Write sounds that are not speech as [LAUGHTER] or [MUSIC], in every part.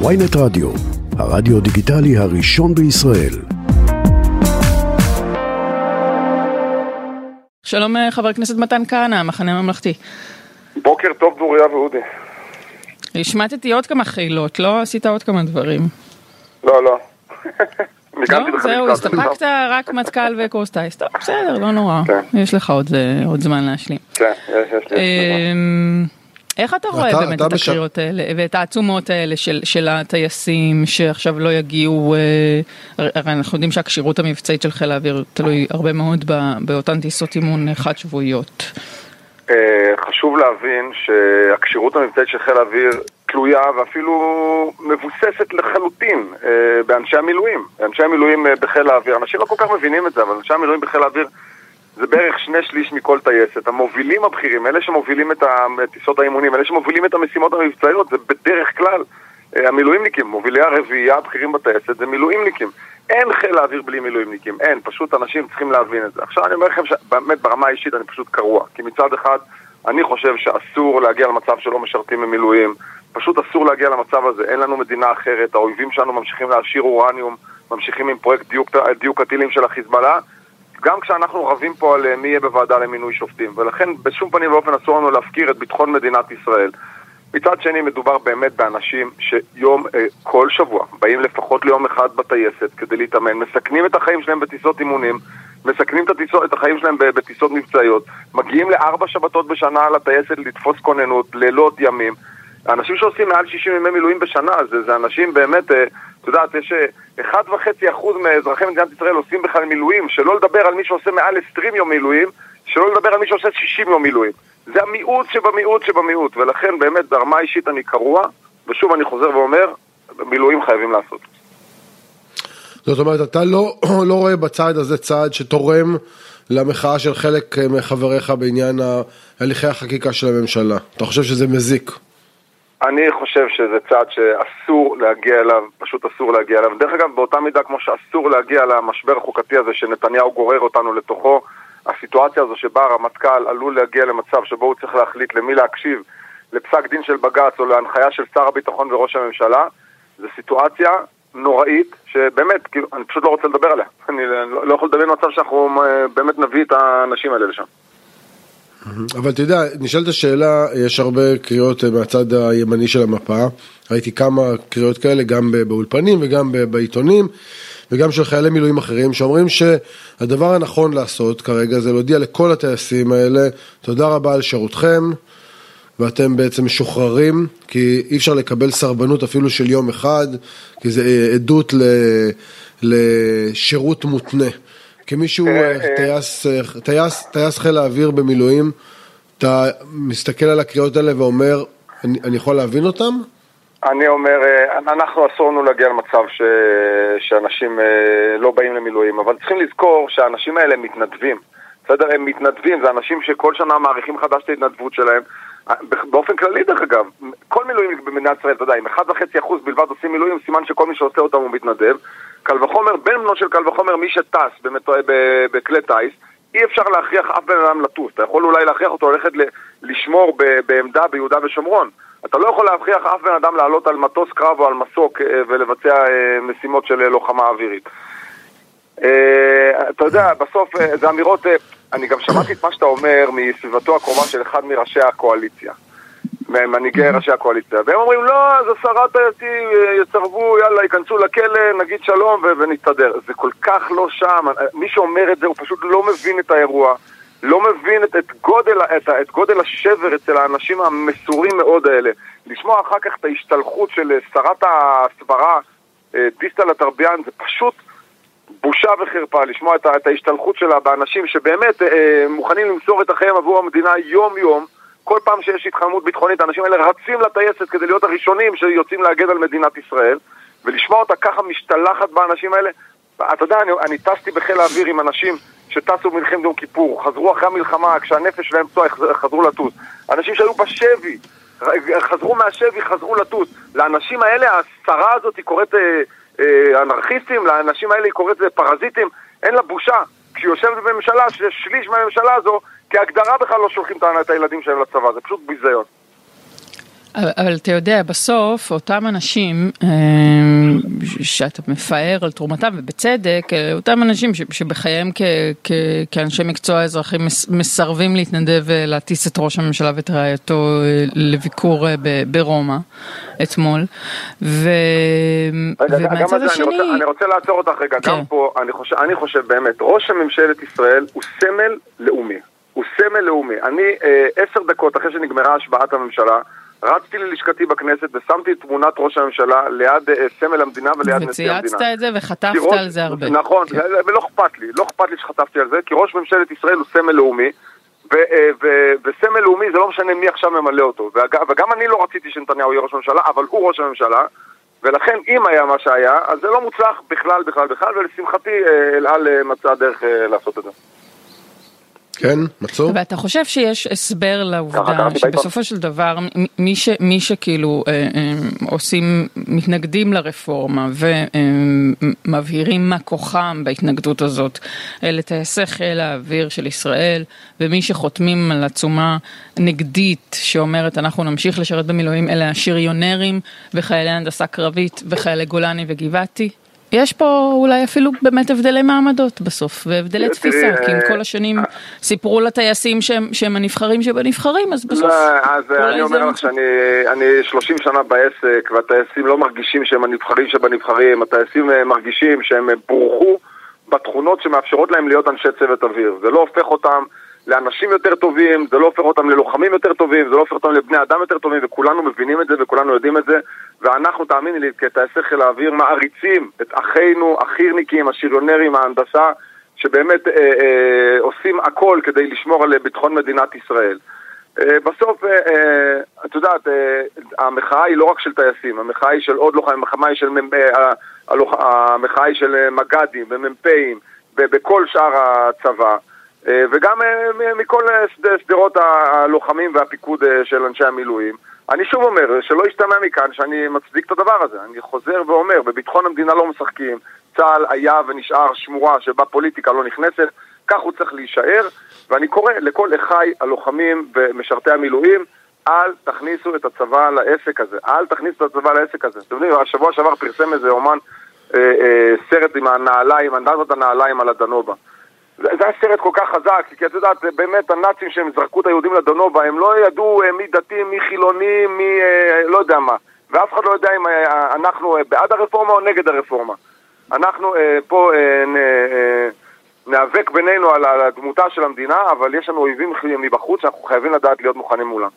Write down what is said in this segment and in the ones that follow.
ויינט רדיו, הרדיו דיגיטלי הראשון בישראל. שלום אה, חבר הכנסת מתן כהנא, המחנה הממלכתי. בוקר טוב דוריה ואודי. השמטתי עוד כמה חילות, לא עשית עוד כמה דברים. לא, לא. [LAUGHS] לא, זהו, הסתפקת רק מטכ"ל וקורס טיס. טוב, בסדר, לא נורא. כן. יש לך עוד אה, עוד זמן להשלים. כן, יש, יש לי. איך אתה רואה באמת את הקריאות האלה ואת העצומות האלה של, של הטייסים שעכשיו לא יגיעו, אה, הרי אנחנו יודעים שהכשירות המבצעית של חיל האוויר תלוי הרבה מאוד ב- באותן טיסות אימון חד שבועיות. אה, חשוב להבין שהכשירות המבצעית של חיל האוויר תלויה ואפילו מבוססת לחלוטין אה, באנשי המילואים. אנשי המילואים בחיל האוויר, אנשים לא כל כך מבינים את זה, אבל אנשי המילואים בחיל האוויר זה בערך שני שליש מכל טייסת. המובילים הבכירים, אלה שמובילים את טיסות האימונים, אלה שמובילים את המשימות המבצעיות, זה בדרך כלל אה, המילואימניקים, מובילי הרביעייה הבכירים בטייסת זה מילואימניקים. אין חיל האוויר בלי מילואימניקים, אין, פשוט אנשים צריכים להבין את זה. עכשיו אני אומר לכם שבאמת ברמה האישית אני פשוט קרוע, כי מצד אחד אני חושב שאסור להגיע למצב שלא משרתים במילואים, פשוט אסור להגיע למצב הזה, אין לנו מדינה אחרת, האויבים שלנו ממשיכים להשאיר אורניום, ממשיכים עם פרויקט דיוק, דיוק הטילים של החיזבאללה, גם כשאנחנו רבים פה על אה, מי יהיה בוועדה למינוי שופטים, ולכן בשום פנים ואופן אסור לנו להפקיר את ביטחון מדינת ישראל. מצד שני מדובר באמת באנשים שיום, אה, כל שבוע, באים לפחות ליום אחד בטייסת כדי להתאמן, מסכנים את החיים שלהם בטיסות אימונים, מסכנים את, הטיסות, את החיים שלהם בטיסות מבצעיות, מגיעים לארבע שבתות בשנה לטייסת לתפוס כוננות, לילות, ימים. האנשים שעושים מעל 60 ימי מילואים בשנה, זה, זה אנשים באמת, אה, את יודעת, יש אה, 1.5% מאזרחי מדינת ישראל עושים בכלל מילואים, שלא לדבר על מי שעושה מעל 20 יום מילואים, שלא לדבר על מי שעושה 60 יום מילואים. זה המיעוט שבמיעוט שבמיעוט, ולכן באמת ברמה האישית אני קרוע, ושוב אני חוזר ואומר, מילואים חייבים לעשות. זאת אומרת, אתה לא, [CLEARS THROAT] לא רואה בצעד הזה צעד שתורם למחאה של חלק אה, מחבריך בעניין הליכי החקיקה של הממשלה. אתה חושב שזה מזיק? אני חושב שזה צעד שאסור להגיע אליו, פשוט אסור להגיע אליו. דרך אגב, באותה מידה כמו שאסור להגיע למשבר החוקתי הזה שנתניהו גורר אותנו לתוכו, הסיטואציה הזו שבה הרמטכ"ל עלול להגיע למצב שבו הוא צריך להחליט למי להקשיב, לפסק דין של בג"ץ או להנחיה של שר הביטחון וראש הממשלה, זו סיטואציה נוראית, שבאמת, כאילו, אני פשוט לא רוצה לדבר עליה. אני לא לא יכול לדבר במצב שאנחנו אה, באמת נביא את האנשים האלה לשם. אבל אתה יודע, נשאלת השאלה, יש הרבה קריאות אה, מהצד הימני של המפה, ראיתי כמה קריאות כאלה גם באולפנים וגם בעיתונים וגם של חיילי מילואים אחרים שאומרים שהדבר הנכון לעשות כרגע זה להודיע לכל הטייסים האלה תודה רבה על שירותכם ואתם בעצם משוחררים כי אי אפשר לקבל סרבנות אפילו של יום אחד כי זה אה, עדות לשירות מותנה. כמישהו אה, אה, אה. טייס, טייס, טייס חיל האוויר במילואים, אתה מסתכל על הקריאות האלה ואומר, אני, אני יכול להבין אותם? אני אומר, אנחנו אסור לנו להגיע למצב ש... שאנשים לא באים למילואים, אבל צריכים לזכור שהאנשים האלה מתנדבים. בסדר? הם מתנדבים, זה אנשים שכל שנה מעריכים חדש את ההתנדבות שלהם. באופן כללי, דרך אגב, כל מילואים במדינת ישראל, אתה יודע, אם 1.5% בלבד עושים מילואים, סימן שכל מי שעושה אותם הוא מתנדב. קל וחומר, בן בנו של קל וחומר, מי שטס באמת, ב- בכלי טיס, אי אפשר להכריח אף בן אדם לטוס. אתה יכול אולי להכריח אותו ללכת לשמור ב- בעמדה ביהודה ושומרון. אתה לא יכול להכריח אף בן אדם לעלות על מטוס קרב או על מסוק אה, ולבצע אה, משימות של אה, לוחמה אווירית. אה, אתה יודע, בסוף אה, זה אמירות, אה, אני גם שמעתי את מה שאתה אומר מסביבתו הקרובה של אחד מראשי הקואליציה, ממנהיגי ראשי הקואליציה, והם אומרים לא, אז עשרה טייסים אה, יצרבו, יאללה, ייכנסו לכלא, נגיד שלום ונסתדר. זה כל כך לא שם, מי שאומר את זה הוא פשוט לא מבין את האירוע, לא מבין את, את, גודל, את, את גודל השבר אצל האנשים המסורים מאוד האלה. לשמוע אחר כך את ההשתלחות של אה, שרת ההסברה, אה, דיסטל אטרביאן, זה פשוט... בושה וחרפה לשמוע את, את ההשתלחות שלה באנשים שבאמת אה, מוכנים למסור את החיים עבור המדינה יום-יום. כל פעם שיש התחממות ביטחונית, האנשים האלה רצים לטייסת כדי להיות הראשונים שיוצאים להגן על מדינת ישראל, ולשמוע אותה ככה משתלחת באנשים האלה. אתה יודע, אני, אני טסתי בחיל האוויר עם אנשים שטסו במלחמת יום כיפור, חזרו אחרי המלחמה, כשהנפש שלהם פצועה, חזרו לטוס. אנשים שהיו בשבי, חזרו מהשבי, חזרו לטוס. לאנשים האלה השרה הזאת היא קוראת... אה, אה, אנרכיסטים, לאנשים האלה היא קוראת פרזיטים, אין לה בושה. כשהיא יושבת בממשלה, ששליש מהממשלה הזו, כהגדרה בכלל לא שולחים את הילדים שלהם לצבא, זה פשוט ביזיון. אבל, אבל אתה יודע, בסוף אותם אנשים אה, שאתה מפאר על תרומתם, ובצדק, אה, אותם אנשים ש, שבחייהם כ, כ, כאנשי מקצוע אזרחים מס, מסרבים להתנדב ולהטיס את ראש הממשלה ואת רעייתו לביקור ב, ברומא אתמול. ו, רגע, ומהצד השני... אני רוצה, אני רוצה לעצור אותך רגע, כן. גם פה, אני חושב, אני חושב באמת, ראש הממשלת ישראל הוא סמל לאומי. הוא סמל לאומי. אני אה, עשר דקות אחרי שנגמרה השבעת הממשלה, רצתי ללשכתי בכנסת ושמתי את תמונת ראש הממשלה ליד uh, סמל המדינה וליד נשיא המדינה. וצייצת את זה וחטפת ראש, על זה הרבה. נכון, כן. ולא אכפת לי, לא אכפת לי שחטפתי על זה, כי ראש ממשלת ישראל הוא סמל לאומי, ו, uh, ו, וסמל לאומי זה לא משנה מי עכשיו ממלא אותו. וג, וגם אני לא רציתי שנתניהו יהיה ראש ממשלה, אבל הוא ראש הממשלה, ולכן אם היה מה שהיה, אז זה לא מוצלח בכלל, בכלל, בכלל, ולשמחתי אל על מצא דרך לעשות את זה. כן, מצאו. ואתה חושב שיש הסבר לעובדה שבסופו של דבר מי, ש, מי שכאילו אה, אה, עושים, מתנגדים לרפורמה ומבהירים מה כוחם בהתנגדות הזאת, אלה טייסי חיל האוויר של ישראל ומי שחותמים על עצומה נגדית שאומרת אנחנו נמשיך לשרת במילואים אלה השריונרים וחיילי הנדסה קרבית וחיילי גולני וגבעתי. יש פה אולי אפילו באמת הבדלי מעמדות בסוף, והבדלי תפיסה, כי אם כל השנים סיפרו לטייסים שהם הנבחרים שבנבחרים, אז בסוף... לא, אז אני אומר לך שאני 30 שנה בעסק, והטייסים לא מרגישים שהם הנבחרים שבנבחרים, הטייסים אה, מרגישים שהם בורחו בתכונות שמאפשרות להם להיות אנשי צוות אוויר. זה לא הופך אותם... לאנשים יותר טובים, זה לא הופך אותם ללוחמים יותר טובים, זה לא הופך אותם לבני אדם יותר טובים, וכולנו מבינים את זה וכולנו יודעים את זה, ואנחנו, תאמיני לי, כטייסי חיל האוויר, מעריצים את אחינו, החי"רניקים, השריונרים, ההנדסה, שבאמת אה, אה, עושים הכל כדי לשמור על ביטחון מדינת ישראל. אה, בסוף, אה, אה, את יודעת, אה, המחאה היא לא רק של טייסים, המחאה היא של עוד לוחמים, המחאה היא של, אה, המחאה היא של מג"דים ומ"פים ובכל שאר הצבא. אה, וגם אה, מכל שדרות הלוחמים והפיקוד אה, של אנשי המילואים. אני שוב אומר, שלא ישתמע מכאן שאני מצדיק את הדבר הזה. אני חוזר ואומר, בביטחון המדינה לא משחקים. צה"ל היה ונשאר שמורה שבה פוליטיקה לא נכנסת, כך הוא צריך להישאר, ואני קורא לכל אחי הלוחמים ומשרתי המילואים, אל תכניסו את הצבא לעסק הזה. אל תכניסו את הצבא לעסק הזה. אתם יודעים, השבוע שעבר פרסם איזה אומן אה, אה, סרט עם הנעליים, אנדרטת הנעליים על הדנובה. זה היה סרט כל כך חזק, כי את יודעת, באמת הנאצים שהם זרקו את היהודים לדונובה, הם לא ידעו אה, מי דתי, מי חילוני, מי אה, לא יודע מה. ואף אחד לא יודע אם אה, אנחנו בעד הרפורמה או נגד הרפורמה. אנחנו פה ניאבק בינינו על דמותה של המדינה, אבל יש לנו אויבים מבחוץ שאנחנו חייבים לדעת להיות מוכנים מולם.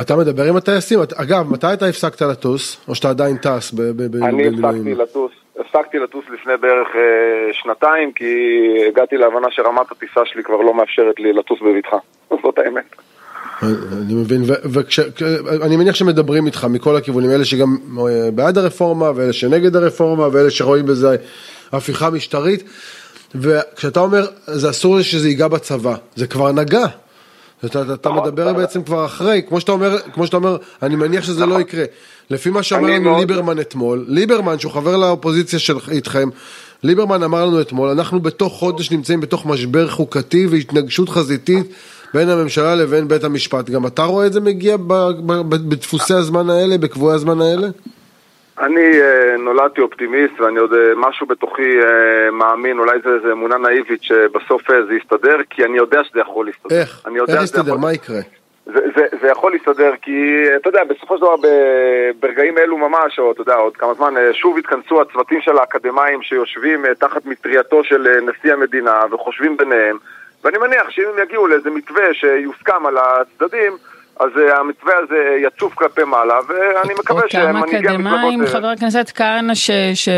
אתה מדבר עם הטייסים? אגב, מתי אתה הפסקת לטוס? או שאתה עדיין טס במילואים? אני הפסקתי לטוס. הפסקתי לטוס לפני בערך אה, שנתיים, כי הגעתי להבנה שרמת הטיסה שלי כבר לא מאפשרת לי לטוס בבטחה. [LAUGHS] זאת האמת. אני מבין, ואני מניח שמדברים איתך מכל הכיוונים, אלה שגם אה, בעד הרפורמה, ואלה שנגד הרפורמה, ואלה שרואים בזה הפיכה משטרית, וכשאתה אומר, זה אסור שזה ייגע בצבא, זה כבר נגע. אתה, אתה נכון. מדבר בעצם כבר אחרי, כמו שאתה אומר, כמו שאתה אומר, אני מניח שזה לא נכון. יקרה. לפי מה שאמר לנו ליברמן אתמול, ליברמן שהוא חבר לאופוזיציה של איתכם, ליברמן אמר לנו אתמול, אנחנו בתוך חודש נמצאים בתוך משבר חוקתי והתנגשות חזיתית בין הממשלה לבין בית המשפט. גם אתה רואה את זה מגיע בדפוסי הזמן האלה, בקבועי הזמן האלה? אני uh, נולדתי אופטימיסט ואני עוד uh, משהו בתוכי uh, מאמין, אולי זה איזה אמונה נאיבית שבסוף uh, זה יסתדר, כי אני יודע שזה יכול להסתדר. איך? איך יסתדר? יכול... מה יקרה? זה, זה, זה יכול להסתדר, כי אתה יודע, בסופו של דבר ברגעים אלו ממש, או אתה יודע, עוד כמה זמן, שוב התכנסו הצוותים של האקדמאים שיושבים תחת מטרייתו של נשיא המדינה וחושבים ביניהם, ואני מניח שאם הם יגיעו לאיזה מתווה שיוסכם על הצדדים, אז אה, המתווה הזה יצוף כלפי מעלה, ואני מקווה שמנהיגי המפלגות... כמה אקדמאים, אה, חבר הכנסת כהנא, ש... ש...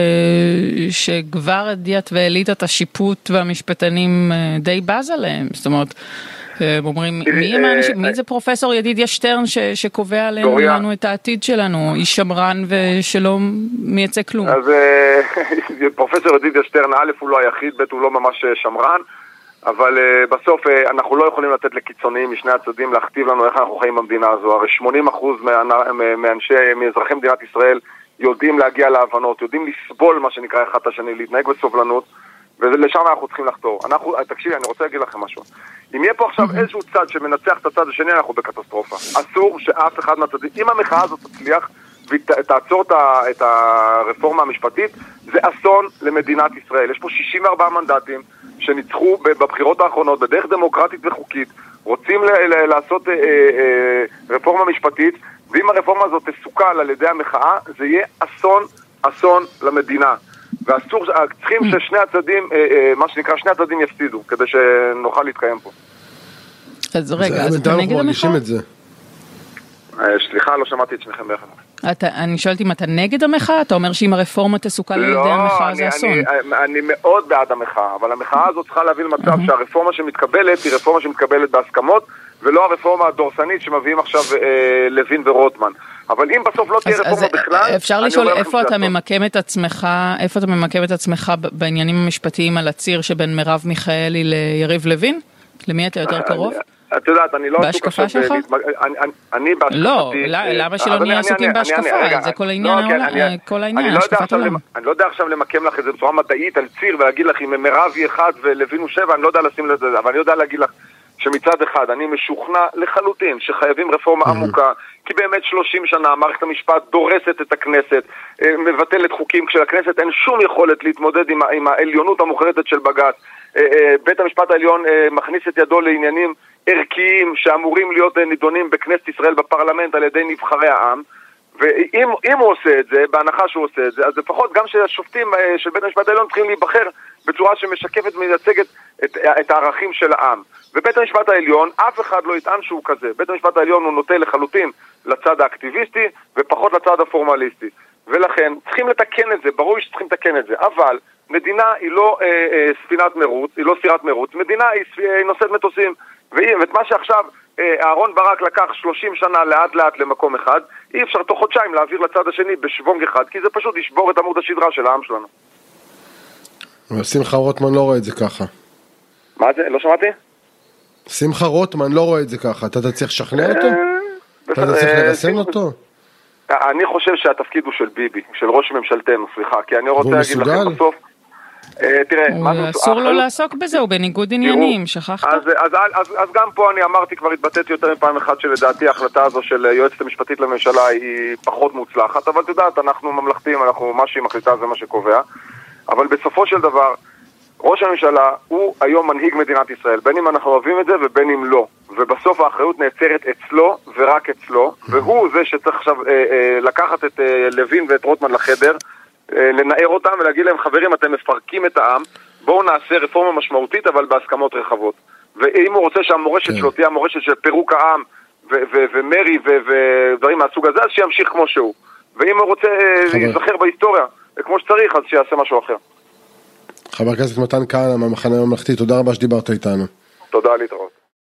שכבר הדיית ואליטת השיפוט והמשפטנים אה, די בז עליהם, זאת אומרת... הם אומרים, מי הם האנשים, מי זה פרופסור ידידיה שטרן ש, שקובע לנו את העתיד שלנו, איש שמרן ושלא מייצג כלום? אז [LAUGHS] פרופסור ידידיה שטרן, א' הוא לא היחיד, ב' הוא לא ממש שמרן. אבל uh, בסוף uh, אנחנו לא יכולים לתת לקיצוניים משני הצדדים להכתיב לנו איך אנחנו חיים במדינה הזו. הרי 80% מאנשי, מאזרחי מדינת ישראל יודעים להגיע להבנות, יודעים לסבול מה שנקרא אחד את השני, להתנהג בסובלנות, ולשם אנחנו צריכים לחתור. אנחנו, תקשיבי, אני רוצה להגיד לכם משהו. אם יהיה פה עכשיו איזשהו צד שמנצח את הצד השני, אנחנו בקטסטרופה. אסור שאף אחד מהצדדים, אם המחאה הזאת תצליח ותעצור את הרפורמה המשפטית, זה אסון למדינת ישראל. יש פה 64 מנדטים שניצחו בבחירות האחרונות בדרך דמוקרטית וחוקית, רוצים לעשות אה, אה, אה, רפורמה משפטית, ואם הרפורמה הזאת תסוכל על ידי המחאה, זה יהיה אסון, אסון למדינה. ואסור, צריכים mm. ששני הצדדים, מה שנקרא, שני הצדדים יפסידו, כדי שנוכל להתקיים פה. אז רגע, אז אתה נגד המחאה? סליחה, לא שמעתי את שניכם ביחד. אתה, אני שואלת אם אתה נגד המחאה? אתה אומר שאם הרפורמה תסוכל על לא, ידי המחאה זה אסון. אני, אני, אני מאוד בעד המחאה, אבל המחאה הזאת צריכה להביא למצב mm-hmm. שהרפורמה שמתקבלת היא רפורמה שמתקבלת בהסכמות, ולא הרפורמה הדורסנית שמביאים עכשיו אה, לוין ורוטמן. אבל אם בסוף לא תהיה רפורמה אז בכלל... אפשר לשאול איפה אתה ממקם את עצמך, איפה אתה ממקם את עצמך בעניינים המשפטיים על הציר שבין מרב מיכאלי ליריב לוין? למי אתה יותר קרוב? את יודעת, אני לא. בהשקפה שלך? אני בהשקפתי... לא, למה שלא נהיה עסוקים בהשקפה? זה כל העניין, כל העניין, השקפת עולם. אני לא יודע עכשיו למקם לך את זה בצורה מדעית על ציר ולהגיד לך אם מירב היא אחד ולוין הוא שבע, אני לא יודע לשים לזה, אבל אני יודע להגיד לך שמצד אחד אני משוכנע לחלוטין שחייבים רפורמה עמוקה, כי באמת 30 שנה מערכת המשפט דורסת את הכנסת, אה, מבטלת חוקים, כשלכנסת אין שום יכולת להתמודד עם, עם העליונות המוחלטת של בג"ץ. אה, אה, בית המשפט העליון מכניס את ידו לעניינים ערכיים שאמורים להיות נידונים בכנסת ישראל בפרלמנט על ידי נבחרי העם. ואם הוא עושה את זה, בהנחה שהוא עושה את זה, אז לפחות גם שהשופטים של בית המשפט העליון צריכים להיבחר בצורה שמשקפת ומייצגת את, את הערכים של העם. ובית המשפט העליון, אף אחד לא יטען שהוא כזה. בית המשפט העליון הוא נוטה לחלוטין לצד האקטיביסטי ופחות לצד הפורמליסטי. ולכן צריכים לתקן את זה, ברור שצריכים לתקן את זה, אבל מדינה היא לא אה, אה, ספינת מרוץ, היא לא סירת מרוץ, מדינה היא אה, נושאת מטוסים. ואת מה שעכשיו אה, אהרון ברק לקח 30 שנה לאט לאט למקום אחד, אי אפשר תוך חודשיים להעביר לצד השני בשוונג אחד, כי זה פשוט ישבור את עמוד השדרה של העם שלנו. אבל שמחה רוטמן לא רואה את זה ככה. מה זה? לא שמעתי? שמחה רוטמן לא רואה את זה ככה, אתה תצליח לשכנע אה, אותו? אתה תצליח אה, לרסן אותו? אני חושב שהתפקיד הוא של ביבי, של ראש ממשלתנו, סליחה, כי אני רוצה להגיד לכם בסוף... אה, תראה, מה זה... אסור לו לעסוק בזה, הוא בניגוד עניינים, שכחת? אז גם פה אני אמרתי, כבר התבטאתי יותר מפעם אחת שלדעתי ההחלטה הזו של היועצת המשפטית לממשלה היא פחות מוצלחת, אבל את יודעת, אנחנו ממלכתיים, אנחנו, מה שהיא מחליטה זה מה שקובע. אבל בסופו של דבר, ראש הממשלה הוא היום מנהיג מדינת ישראל, בין אם אנחנו אוהבים את זה ובין אם לא. ובסוף האחריות נעצרת אצלו ורק אצלו, והוא זה שצריך עכשיו אה, אה, לקחת את אה, לוין ואת רוטמן לחדר, אה, לנער אותם ולהגיד להם, חברים, אתם מפרקים את העם, בואו נעשה רפורמה משמעותית אבל בהסכמות רחבות. ואם הוא רוצה שהמורשת כן. שלו תהיה המורשת של פירוק העם ומרי ודברים מהסוג הזה, אז שימשיך כמו שהוא. ואם הוא רוצה אה, להיזכר בהיסטוריה כמו שצריך, אז שיעשה משהו אחר. חבר הכנסת מתן כהנא מהמחנה הממלכתי, תודה רבה שדיברת איתנו. תודה, להתראות.